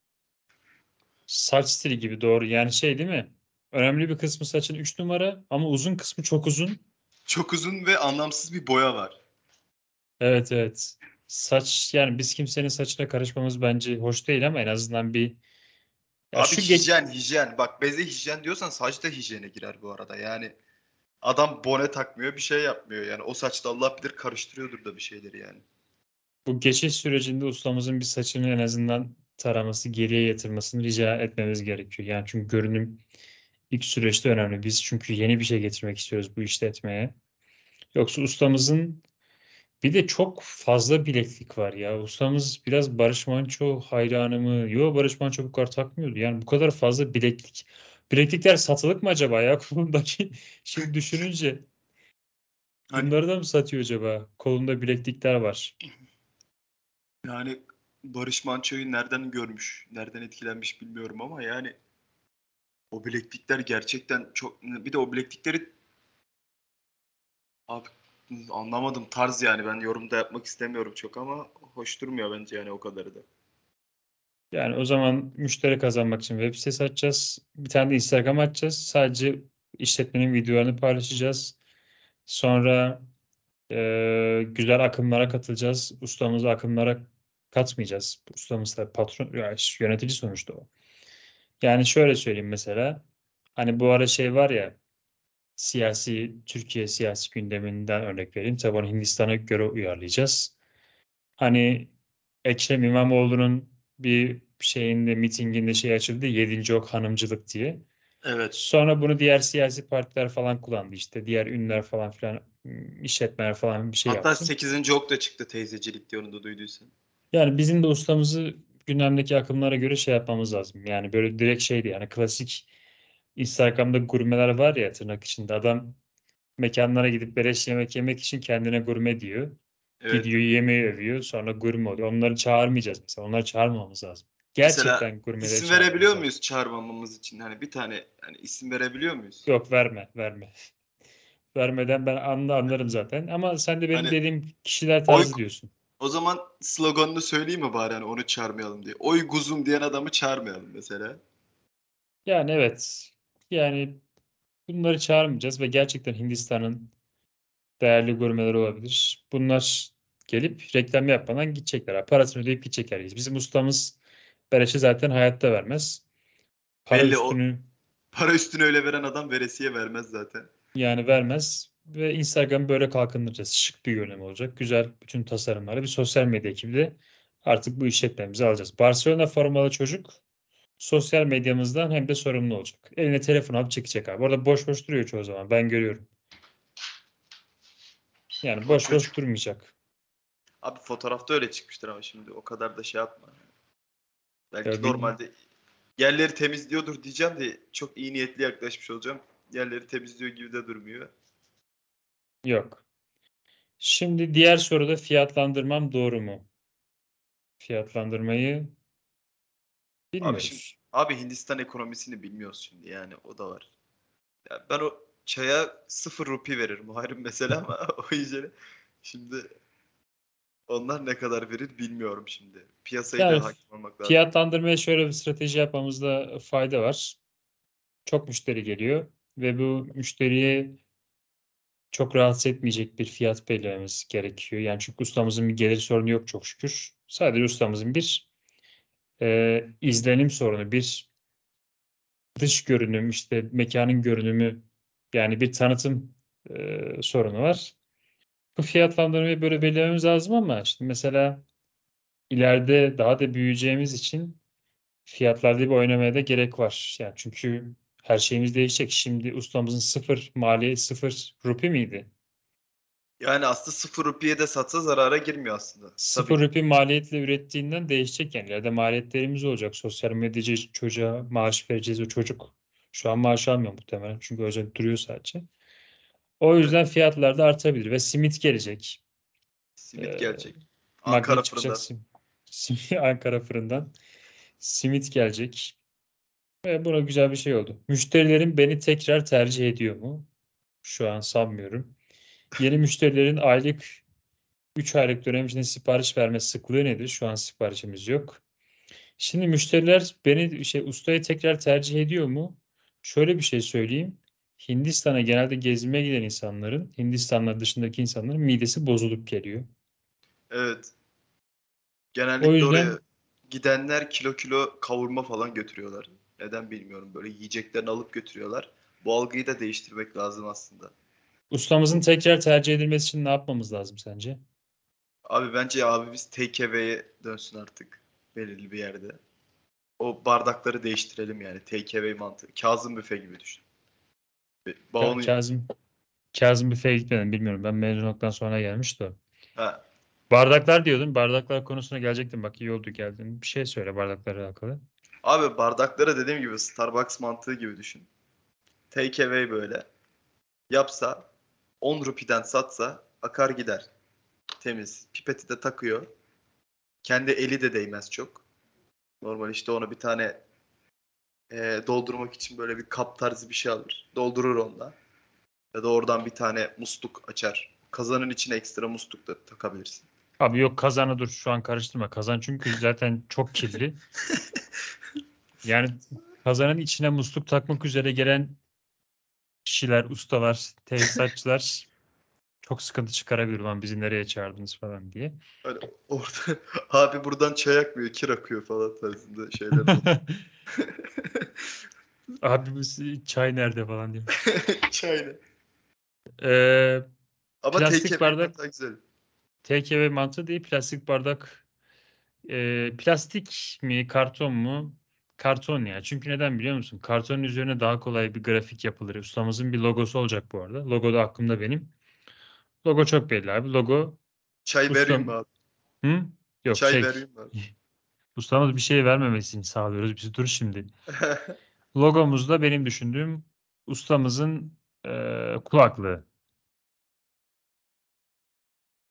saç stili gibi doğru. Yani şey değil mi? Önemli bir kısmı saçın 3 numara ama uzun kısmı çok uzun. Çok uzun ve anlamsız bir boya var. Evet evet. Saç yani biz kimsenin saçına karışmamız bence hoş değil ama en azından bir ya Abi şu geç- hijyen hijyen. Bak beze hijyen diyorsan saç da hijyene girer bu arada. Yani adam bone takmıyor bir şey yapmıyor. Yani o saçta Allah bilir karıştırıyordur da bir şeyleri yani. Bu geçiş sürecinde ustamızın bir saçını en azından taraması, geriye yatırmasını rica etmemiz gerekiyor. Yani çünkü görünüm ilk süreçte önemli. Biz çünkü yeni bir şey getirmek istiyoruz bu işletmeye. Yoksa ustamızın bir de çok fazla bileklik var ya. Ustamız biraz Barış Manço hayranı mı? Yok Barış Manço bu kadar takmıyordu. Yani bu kadar fazla bileklik. Bileklikler satılık mı acaba ya kolundaki? Şimdi düşününce Hani- bunları da mı satıyor acaba? Kolunda bileklikler var. Yani Barış Manço'yu nereden görmüş, nereden etkilenmiş bilmiyorum ama yani o bileklikler gerçekten çok bir de o bileklikleri abi anlamadım tarz yani ben yorumda yapmak istemiyorum çok ama hoş durmuyor bence yani o kadarı da. Yani o zaman müşteri kazanmak için web sitesi açacağız. Bir tane de Instagram açacağız. Sadece işletmenin videolarını paylaşacağız. Sonra e, güzel akımlara katılacağız. Ustamızı akımlara katmayacağız. Ustamız da patron, ya yönetici sonuçta o. Yani şöyle söyleyeyim mesela. Hani bu ara şey var ya siyasi, Türkiye siyasi gündeminden örnek vereyim. Tabii onu Hindistan'a göre uyarlayacağız. Hani Ekrem İmamoğlu'nun bir şeyinde, mitinginde şey açıldı. Yedinci ok hanımcılık diye. Evet. Sonra bunu diğer siyasi partiler falan kullandı işte. Diğer ünlüler falan filan işletmeler falan bir şey Hatta yaptı. 8. ok da çıktı teyzecilik diye onu da duyduysan. Yani bizim de ustamızı gündemdeki akımlara göre şey yapmamız lazım. Yani böyle direkt şeydi yani klasik Instagram'da gurmeler var ya tırnak içinde adam mekanlara gidip beleş yemek yemek için kendine gurme diyor. Evet. Gidiyor yemeği övüyor sonra gurme oluyor. Onları çağırmayacağız mesela. Onları çağırmamamız lazım. Gerçekten gurmeleri İsim verebiliyor lazım. muyuz çağırmamamız için? Hani bir tane hani isim verebiliyor muyuz? Yok verme verme. vermeden ben anla anlarım zaten. Ama sen de benim Hani dediğim kişiler tarzı oy- diyorsun. O zaman sloganını söyleyeyim mi bari hani onu çağırmayalım diye. Oy guzum diyen adamı çağırmayalım mesela. Yani evet. Yani bunları çağırmayacağız ve gerçekten Hindistan'ın değerli gurmeleri olabilir. Bunlar gelip reklam yapmadan gidecekler. Parasını ödeyip gidecek herkes. Bizim ustamız beleşe zaten hayatta vermez. Para Belli o- üstünü Para üstüne öyle veren adam veresiye vermez zaten. yani vermez ve Instagram böyle kalkındıracağız. Şık bir görünüm olacak. Güzel bütün tasarımları bir sosyal medya ekibi de artık bu işletmemizi alacağız. Barcelona formalı çocuk sosyal medyamızdan hem de sorumlu olacak. Eline telefon alıp çekecek abi. Orada boş boş duruyor çoğu zaman. Ben görüyorum. Yani boş boş Çocuk. durmayacak. Abi fotoğrafta öyle çıkmıştır ama şimdi o kadar da şey yapma. Belki Ya bilmiyorum. normalde yerleri temizliyordur diyeceğim de çok iyi niyetli yaklaşmış olacağım. Yerleri temizliyor gibi de durmuyor. Yok. Şimdi diğer soruda fiyatlandırmam doğru mu? Fiyatlandırmayı bilmiyoruz. şimdi- Abi Hindistan ekonomisini bilmiyoruz şimdi yani o da var. Ya ben o çaya sıfır rupi veririm Muharrem mesela ama o iyice şimdi onlar ne kadar verir bilmiyorum şimdi. Piyasayı Yani da hakim olmak lazım. Fiyatlandırmaya şöyle bir strateji yapmamızda fayda var. Çok müşteri geliyor ve bu müşteriye çok rahatsız etmeyecek bir fiyat belirlememiz gerekiyor. Yani çünkü ustamızın bir gelir sorunu yok çok şükür. Sadece ustamızın bir e, izlenim sorunu, bir dış görünüm, işte mekanın görünümü yani bir tanıtım e, sorunu var. Bu fiyatlandırmayı böyle belirlememiz lazım ama işte mesela ileride daha da büyüyeceğimiz için fiyatlarda bir oynamaya da gerek var. Yani çünkü her şeyimiz değişecek. Şimdi ustamızın sıfır maliyet sıfır rupi miydi? Yani aslında sıfır rupiye de satsa zarara girmiyor aslında. Sıfır Tabii. rupi maliyetle ürettiğinden değişecek yani. İleride maliyetlerimiz olacak. Sosyal medyacı çocuğa maaş vereceğiz. O çocuk şu an maaş almıyor muhtemelen. Çünkü özel duruyor sadece. O yüzden fiyatlar da artabilir ve simit gelecek. Simit Ee, gelecek. Ankara fırından. sim- sim- Ankara fırından. Simit gelecek. Ve buna güzel bir şey oldu. Müşterilerim beni tekrar tercih ediyor mu? Şu an sanmıyorum. Yeni müşterilerin aylık 3 aylık dönem içinde sipariş verme sıklığı nedir? Şu an siparişimiz yok. Şimdi müşteriler beni şey ustayı tekrar tercih ediyor mu? Şöyle bir şey söyleyeyim. Hindistan'a genelde gezmeye giden insanların, Hindistan'la dışındaki insanların midesi bozulup geliyor. Evet. Genellikle O yüzden- oraya gidenler kilo kilo kavurma falan götürüyorlar. Neden bilmiyorum. Böyle yiyeceklerini alıp götürüyorlar. Bu algıyı da değiştirmek lazım aslında. Ustamızın tekrar tercih edilmesi için ne yapmamız lazım sence? Abi bence abimiz takeaway'e dönsün artık. Belirli bir yerde. O bardakları değiştirelim yani. Takeaway mantığı. Kazım büfe gibi düşün. Bağını... Kazım Kazım Büfe'ye gitmedim bilmiyorum. Ben mezun olduktan sonra gelmişti. Ha, Bardaklar diyordun. Bardaklar konusuna gelecektim. Bak iyi oldu geldin. Bir şey söyle bardaklarla alakalı. Abi bardakları dediğim gibi Starbucks mantığı gibi düşün. Take away böyle. Yapsa 10 rupiden satsa akar gider. Temiz. Pipeti de takıyor. Kendi eli de değmez çok. Normal işte ona bir tane e, doldurmak için böyle bir kap tarzı bir şey alır. Doldurur onunla. Ya da oradan bir tane musluk açar. Kazanın içine ekstra musluk da takabilirsin. Abi yok kazanı dur şu an karıştırma. Kazan çünkü zaten çok kirli. Yani kazanın içine musluk takmak üzere gelen kişiler, ustalar, tesisatçılar çok sıkıntı çıkarabilir. Lan bizi nereye çağırdınız falan diye. Hani orada abi buradan çay akmıyor, kir akıyor falan tarzında şeyler olur. Abi bu çay nerede falan diye. Çay ne? Ee, Ama Plastik take away bardak- güzel. TKV mantığı değil plastik bardak. Ee, plastik mi karton mu? Karton ya. Çünkü neden biliyor musun? Kartonun üzerine daha kolay bir grafik yapılır. Ustamızın bir logosu olacak bu arada. Logo da aklımda benim. Logo çok belli abi. Logo Çay Ustam- vereyim mi abi? hı? Yok Çay şey. vereyim mi abi? Ustamız bir şey vermemesini sağlıyoruz. Biz dur şimdi. Logomuzda benim düşündüğüm ustamızın eee, kulaklığı.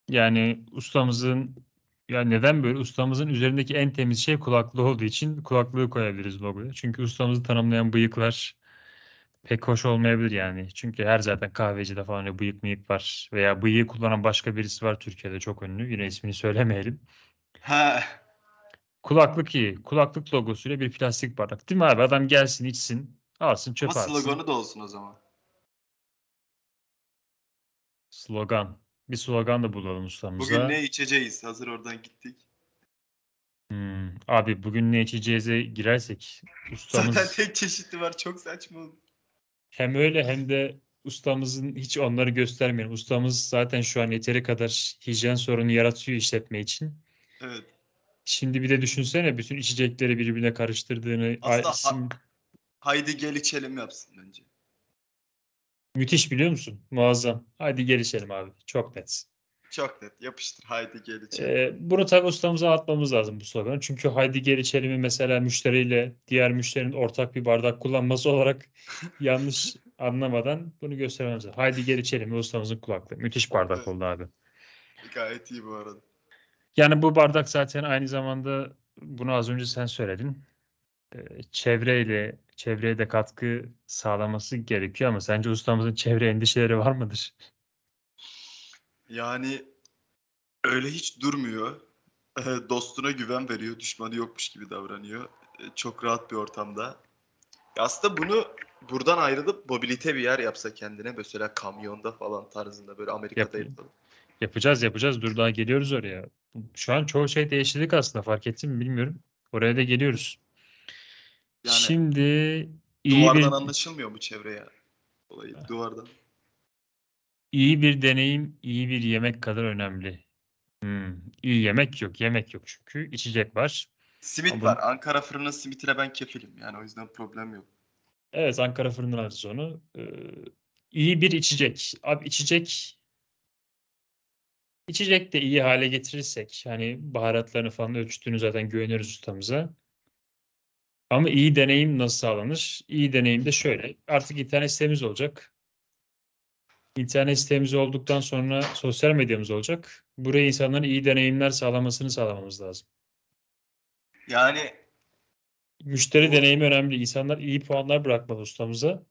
Yani ustamızın ya neden böyle? Ustamızın üzerindeki en temiz şey kulaklığı olduğu için kulaklığı koyabiliriz logoya. Çünkü ustamızı tanımlayan bıyıklar pek hoş olmayabilir yani. Çünkü her zaten kahvecide falan öyle bıyık mıyık var. Veya bıyığı kullanan başka birisi var Türkiye'de çok ünlü. Yine ismini söylemeyelim. Ha, Kulaklık iyi. Kulaklık logosuyla bir plastik bardak. Değil mi abi? Adam gelsin içsin. Alsın ama çöpe atsın. sloganı da olsun o zaman. Slogan. Bir slogan da bulalım ustamıza. Bugün ne içeceğiz? Hazır oradan gittik. Hmm, Abi bugün ne içeceğize girersek ustamız Zaten tek çeşidi var. Çok saçma oldu. hem öyle hem de ustamızın hiç onları göstermeyelim. Ustamız zaten şu an yeteri kadar hijyen sorunu yaratıyor işletme için. Evet. Şimdi bir de düşünsene bütün içecekleri birbirine karıştırdığını. Aslında Ay, ha- Haydi gel içelim yapsın bence. Müthiş biliyor musun? Muazzam. Hadi gel içelim abi. Çok net. Çok net. Yapıştır. Haydi gel içelim. Ee, bunu tabii ustamıza atmamız lazım bu sloganı. Çünkü haydi gel içelim'i mesela müşteriyle diğer müşterinin ortak bir bardak kullanması olarak yanlış anlamadan bunu göstermemiz lazım. Haydi gel içelim ustamızın kulaklığı. Müthiş bardak Evet. oldu abi. Gayet iyi bu arada. Yani bu bardak zaten aynı zamanda bunu az önce sen söyledin. Ee, çevreyle çevreye de katkı sağlaması gerekiyor ama sence ustamızın çevre endişeleri var mıdır? Yani öyle hiç durmuyor. Dostuna güven veriyor. Düşmanı yokmuş gibi davranıyor. Çok rahat bir ortamda. Aslında bunu buradan ayrılıp mobilite bir yer yapsa kendine. Mesela kamyonda falan tarzında böyle Amerika'da Yap- yapalım. Yapacağız yapacağız. Dur daha geliyoruz oraya. Şu an çoğu şey değiştirdik aslında fark ettin mi bilmiyorum. Oraya da geliyoruz. Yani Şimdi iyi Duvardan bir anlaşılmıyor mu çevreye? Olayı duvardan. iyi bir deneyim, iyi bir yemek kadar önemli. Hmm, iyi yemek yok, yemek yok çünkü içecek var. Simit Ama- var. Ankara fırının simitine ben kefilim. Yani o yüzden problem yok. Evet Ankara fırından alırız onu. Ee, iyi bir içecek. Abi içecek içecek de iyi hale getirirsek hani baharatlarını falan ölçtüğünü zaten güveniyoruz ustamıza. Ama iyi deneyim nasıl sağlanır? İyi deneyim de şöyle. Artık internet sitemiz olacak. İnternet sitemiz olduktan sonra sosyal medyamız olacak. Buraya insanların iyi deneyimler sağlamasını sağlamamız lazım. Yani Müşteri deneyimi önemli. İnsanlar iyi puanlar bırakmalı ustamıza.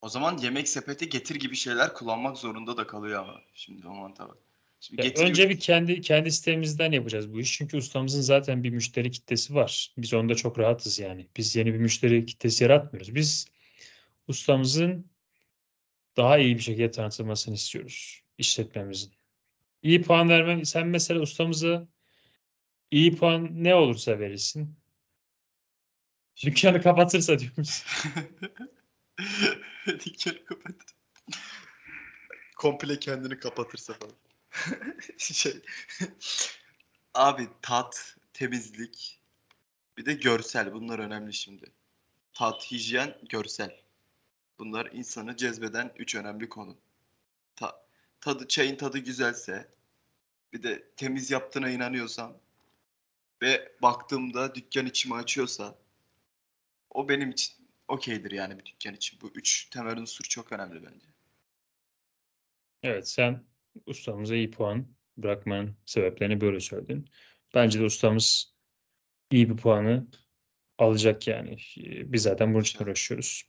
o zaman yemek sepeti getir gibi şeyler kullanmak zorunda da kalıyor ama. Şimdi o mantığa bak. Şimdi Ya getir önce bir kendi kendi sitemizden yapacağız bu iş. Çünkü ustamızın zaten bir müşteri kitlesi var. Biz onda çok rahatız yani. Biz yeni bir müşteri kitlesi yaratmıyoruz. Biz ustamızın daha iyi bir şekilde tanıtılmasını istiyoruz işletmemizin. İyi puan vermem. Sen mesela ustamıza iyi puan ne olursa verirsin. Dükkanı kapatırsa diyor musun? Dükkanı kapatır. Komple kendini kapatırsa falan. şey. Abi tat, temizlik, bir de görsel. Bunlar önemli şimdi. Tat, hijyen, görsel. Bunlar insanı cezbeden üç önemli konu. Ta- tadı, çayın tadı güzelse, bir de temiz yaptığına inanıyorsam ve baktığımda dükkan içimi açıyorsa o benim için okeydir yani bir dükkan için. Bu üç temel unsur çok önemli bence. Evet sen ustamıza iyi puan bırakmanın sebeplerini böyle söyledin. Bence de ustamız iyi bir puanı alacak yani. Ee, Biz zaten bunun için uğraşıyoruz.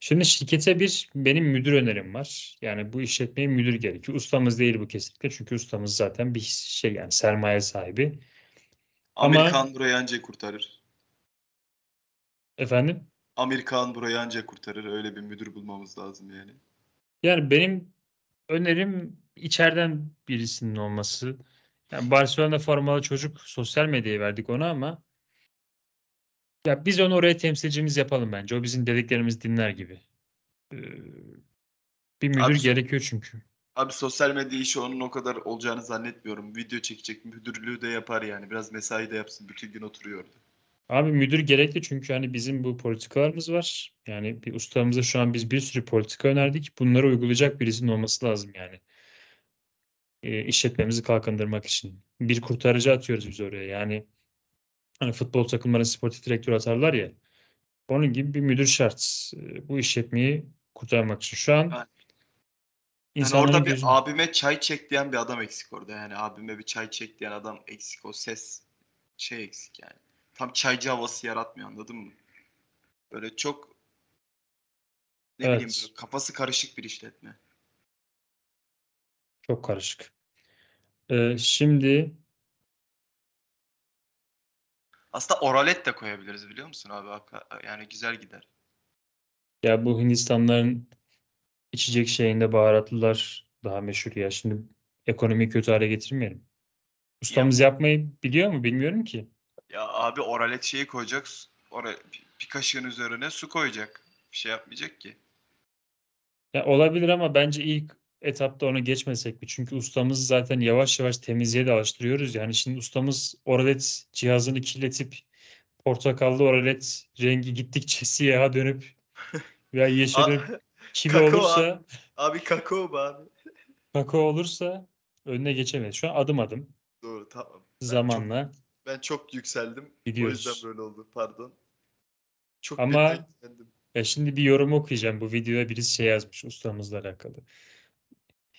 Şimdi şirkete bir benim müdür önerim var. Yani bu işletmeye müdür gerekiyor. Ustamız değil bu kesinlikle. Çünkü ustamız zaten bir şey yani sermaye sahibi. Ama- Amerikan burayı anca kurtarır. Efendim? Amerikan burayı anca kurtarır. Öyle bir müdür bulmamız lazım yani. Yani benim önerim içeriden birisinin olması. Yani Barcelona formalı çocuk sosyal medyaya verdik ona ama ya biz onu oraya temsilcimiz yapalım bence. O bizim dediklerimizi dinler gibi. Ee, bir müdür Abi- gerekiyor çünkü. Abi sosyal medya işi onun o kadar olacağını zannetmiyorum. Video çekecek, müdürlüğü de yapar yani. Biraz mesai de yapsın. Bütün gün oturuyor orada. Abi müdür gerekli çünkü hani bizim bu politikalarımız var. Yani bir ustamıza şu an biz bir sürü politika önerdik. Bunları uygulayacak birisinin olması lazım yani. E, işletmemizi kalkındırmak için. Bir kurtarıcı atıyoruz biz oraya. Yani hani futbol takımlarına sportif direktör atarlar ya. Onun gibi bir müdür şart. E, bu işletmeyi kurtarmak için. Şu an Yani- orada bir gözü- abime çay çek diyen bir adam eksik orada. Yani abime bir çay çek diyen adam eksik. O ses şey eksik yani. Tam çaycı havası yaratmıyor anladın mı? Böyle çok Ne Evet. bileyim kafası karışık bir işletme. Çok karışık. Ee, şimdi Aslında oralet de koyabiliriz biliyor musun abi? Yani güzel gider. ya bu Hindistanların içecek şeyinde baharatlılar daha meşhur ya. Şimdi ekonomiyi kötü hale getirmeyelim. Ustamız yapmayı biliyor mu? Bilmiyorum ki. Abi oralet şeyi koyacak. su- Ora, bir- kaşığın üzerine su koyacak. Bir şey yapmayacak ki. Ya olabilir ama bence ilk etapta onu geçmesek mi? Çünkü ustamızı zaten yavaş yavaş temizliğe de alıştırıyoruz. Yani şimdi ustamız oralet cihazını kirletip portakallı oralet rengi gittikçe siyaha dönüp veya yeşile dönüp kivi kakao olursa abi kakao be abi. kakao olursa önüne geçemeyiz. Şu an adım adım Doğru tamam. Zamanla ben çok yükseldim. O gidiyoruz. yüzden böyle oldu pardon. Çok Ama-. Ya şimdi bir yorum okuyacağım. Bu videoda birisi şey yazmış ustamızla alakalı.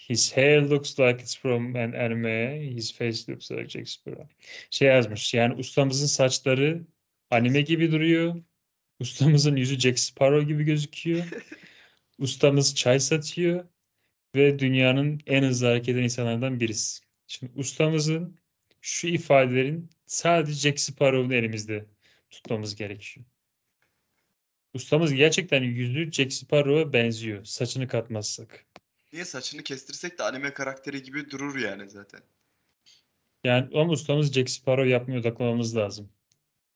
His hair looks like it's from an anime. His face looks like Sparrow. Şey yazmış. Yani ustamızın saçları anime gibi duruyor. Ustamızın yüzü Jack Sparrow gibi gözüküyor. Ustamız çay satıyor ve dünyanın en hızlı hareket eden insanlardan birisi. Şimdi ustamızın şu ifadelerin sadece Jack Sparrow'un elimizde tutmamız gerekiyor. Ustamız gerçekten yüzü Jack Sparrow'a benziyor. Saçını katmazsak. Niye saçını kestirsek de anime karakteri gibi durur yani zaten. Yani ama ustamız Jack Sparrow yapmaya odaklamamız lazım.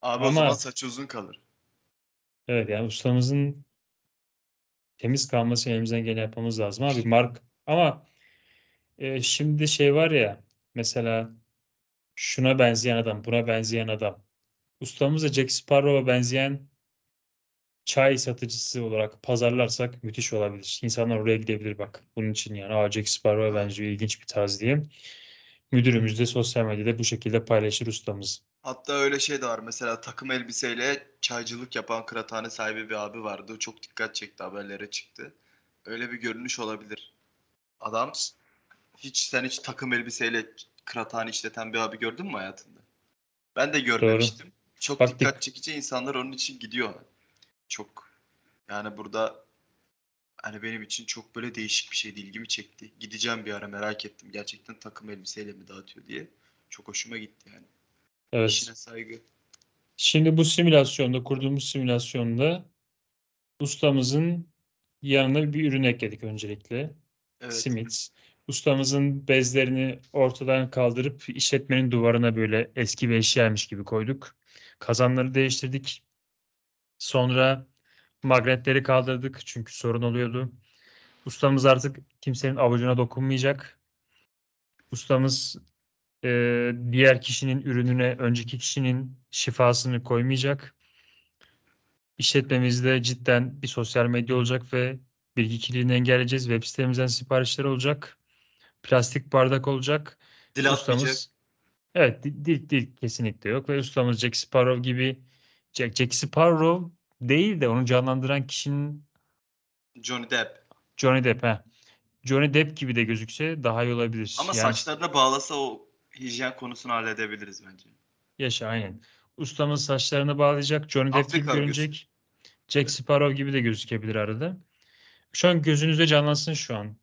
Abi o Ama- zaman saçı uzun kalır. Evet yani ustamızın temiz kalması elimizden geleni yapmamız lazım abi. Mark ama e, şimdi şey var ya mesela şuna benzeyen adam, buna benzeyen adam. Ustamız da Jack Sparrow'a benzeyen çay satıcısı olarak pazarlarsak müthiş olabilir. İnsanlar oraya gidebilir bak. Bunun için yani Aa, Jack Sparrow'a benziyor ilginç bir tarz diye. Müdürümüz de sosyal medyada bu şekilde paylaşır ustamız. Hatta öyle şey de var. Mesela takım elbiseyle çaycılık yapan kıraathane sahibi bir abi vardı. Çok dikkat çekti haberlere çıktı. Öyle bir görünüş olabilir. Adam hiç sen hiç takım elbiseyle kıraathane işleten bir abi gördün mü hayatında? Ben de görmemiştim. Çok Bak, dikkat dik- çekici insanlar onun için gidiyor. Çok yani burada hani benim için çok böyle değişik bir şeydi. ilgimi çekti. Gideceğim bir ara merak ettim. Gerçekten takım elbiseyle mi dağıtıyor diye. Çok hoşuma gitti yani. Evet. İşine saygı. Şimdi bu simülasyonda, kurduğumuz simülasyonda ustamızın yanına bir ürün ekledik öncelikle. Evet. Simit. Ustamızın bezlerini ortadan kaldırıp işletmenin duvarına böyle eski bir eşyaymış gibi koyduk. Kazanları değiştirdik. Sonra magnetleri kaldırdık çünkü sorun oluyordu. Ustamız artık kimsenin avucuna dokunmayacak. Ustamız e, diğer kişinin ürününe önceki kişinin şifasını koymayacak. İşletmemizde cidden bir sosyal medya olacak ve bilgi kirliliğini engelleyeceğiz. Web sitemizden siparişler olacak. Plastik bardak olacak. Dil atmayacak. Ustamız evet dil, dil, kesinlikle yok ve ustamız Jack Sparrow gibi Jack, Jack Sparrow değil de onu canlandıran kişinin Johnny Depp. Johnny Depp he. Johnny Depp gibi de gözükse daha iyi olabilir. Ama Yani- saçlarına bağlasa o hijyen konusunu halledebiliriz bence. Yaşa aynen. Ustamız saçlarını bağlayacak. Johnny Depp gibi Afrika örgüsü. görünecek. Jack Sparrow gibi de gözükebilir arada. Şu an gözünüzde canlansın şu an.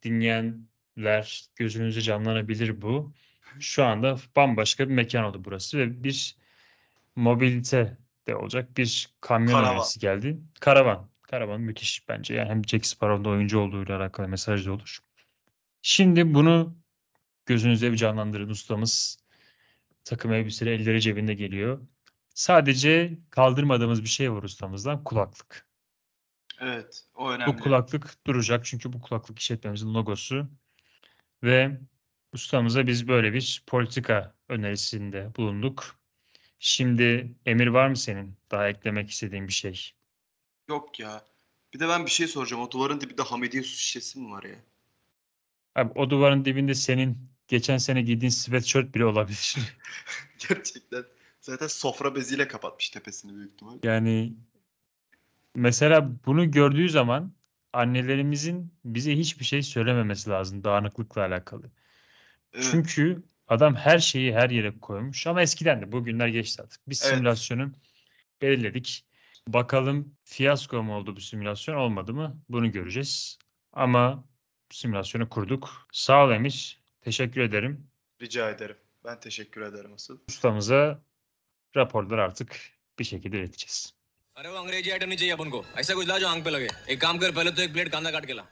Dinleyenler gözünüzde canlanabilir bu. Şu anda bambaşka bir mekan oldu burası ve bir mobilite de olacak. Bir kamyon Karavan. geldi. Karavan. Karavan müthiş bence. Yani hem Jack Sparrow'da oyuncu olduğuyla alakalı mesaj da olur. Şimdi bunu gözünüzde bir canlandırın ustamız. Takım elbiseleri elleri cebinde geliyor. Sadece kaldırmadığımız bir şey var ustamızdan kulaklık. Evet, o önemli. Bu kulaklık duracak çünkü bu kulaklık işletmemizin logosu ve ustamıza biz böyle bir politika önerisinde bulunduk. Şimdi Emir var mı senin daha eklemek istediğin bir şey? Yok ya. Bir de ben bir şey soracağım. O duvarın dibinde Hamidiye su şişesi mi var ya? Abi o duvarın dibinde senin geçen sene giydiğin sweatshirt bile olabilir. Gerçekten. Zaten sofra beziyle kapatmış tepesini büyük ihtimal. Yani mesela bunu gördüğü zaman annelerimizin bize hiçbir şey söylememesi lazım dağınıklıkla alakalı. Evet. Çünkü adam her şeyi her yere koymuş ama eskiden de bugünler geçti artık. Biz Evet. simülasyonu belirledik. Bakalım fiyasko mu oldu bu simülasyon olmadı mı? Bunu göreceğiz. Ama simülasyonu kurduk. Sağ ol Emir. Teşekkür ederim. Rica ederim. Ben teşekkür ederim asıl. Ustamıza raporları artık bir şekilde ileteceğiz. अरे वो अंग्रेज़ी आइटम नहीं चाहिए अपन को। ऐसा कुछ ला जो आँख पे लगे। एक काम कर, पहले तो एक प्लेट कांदा काट के ला।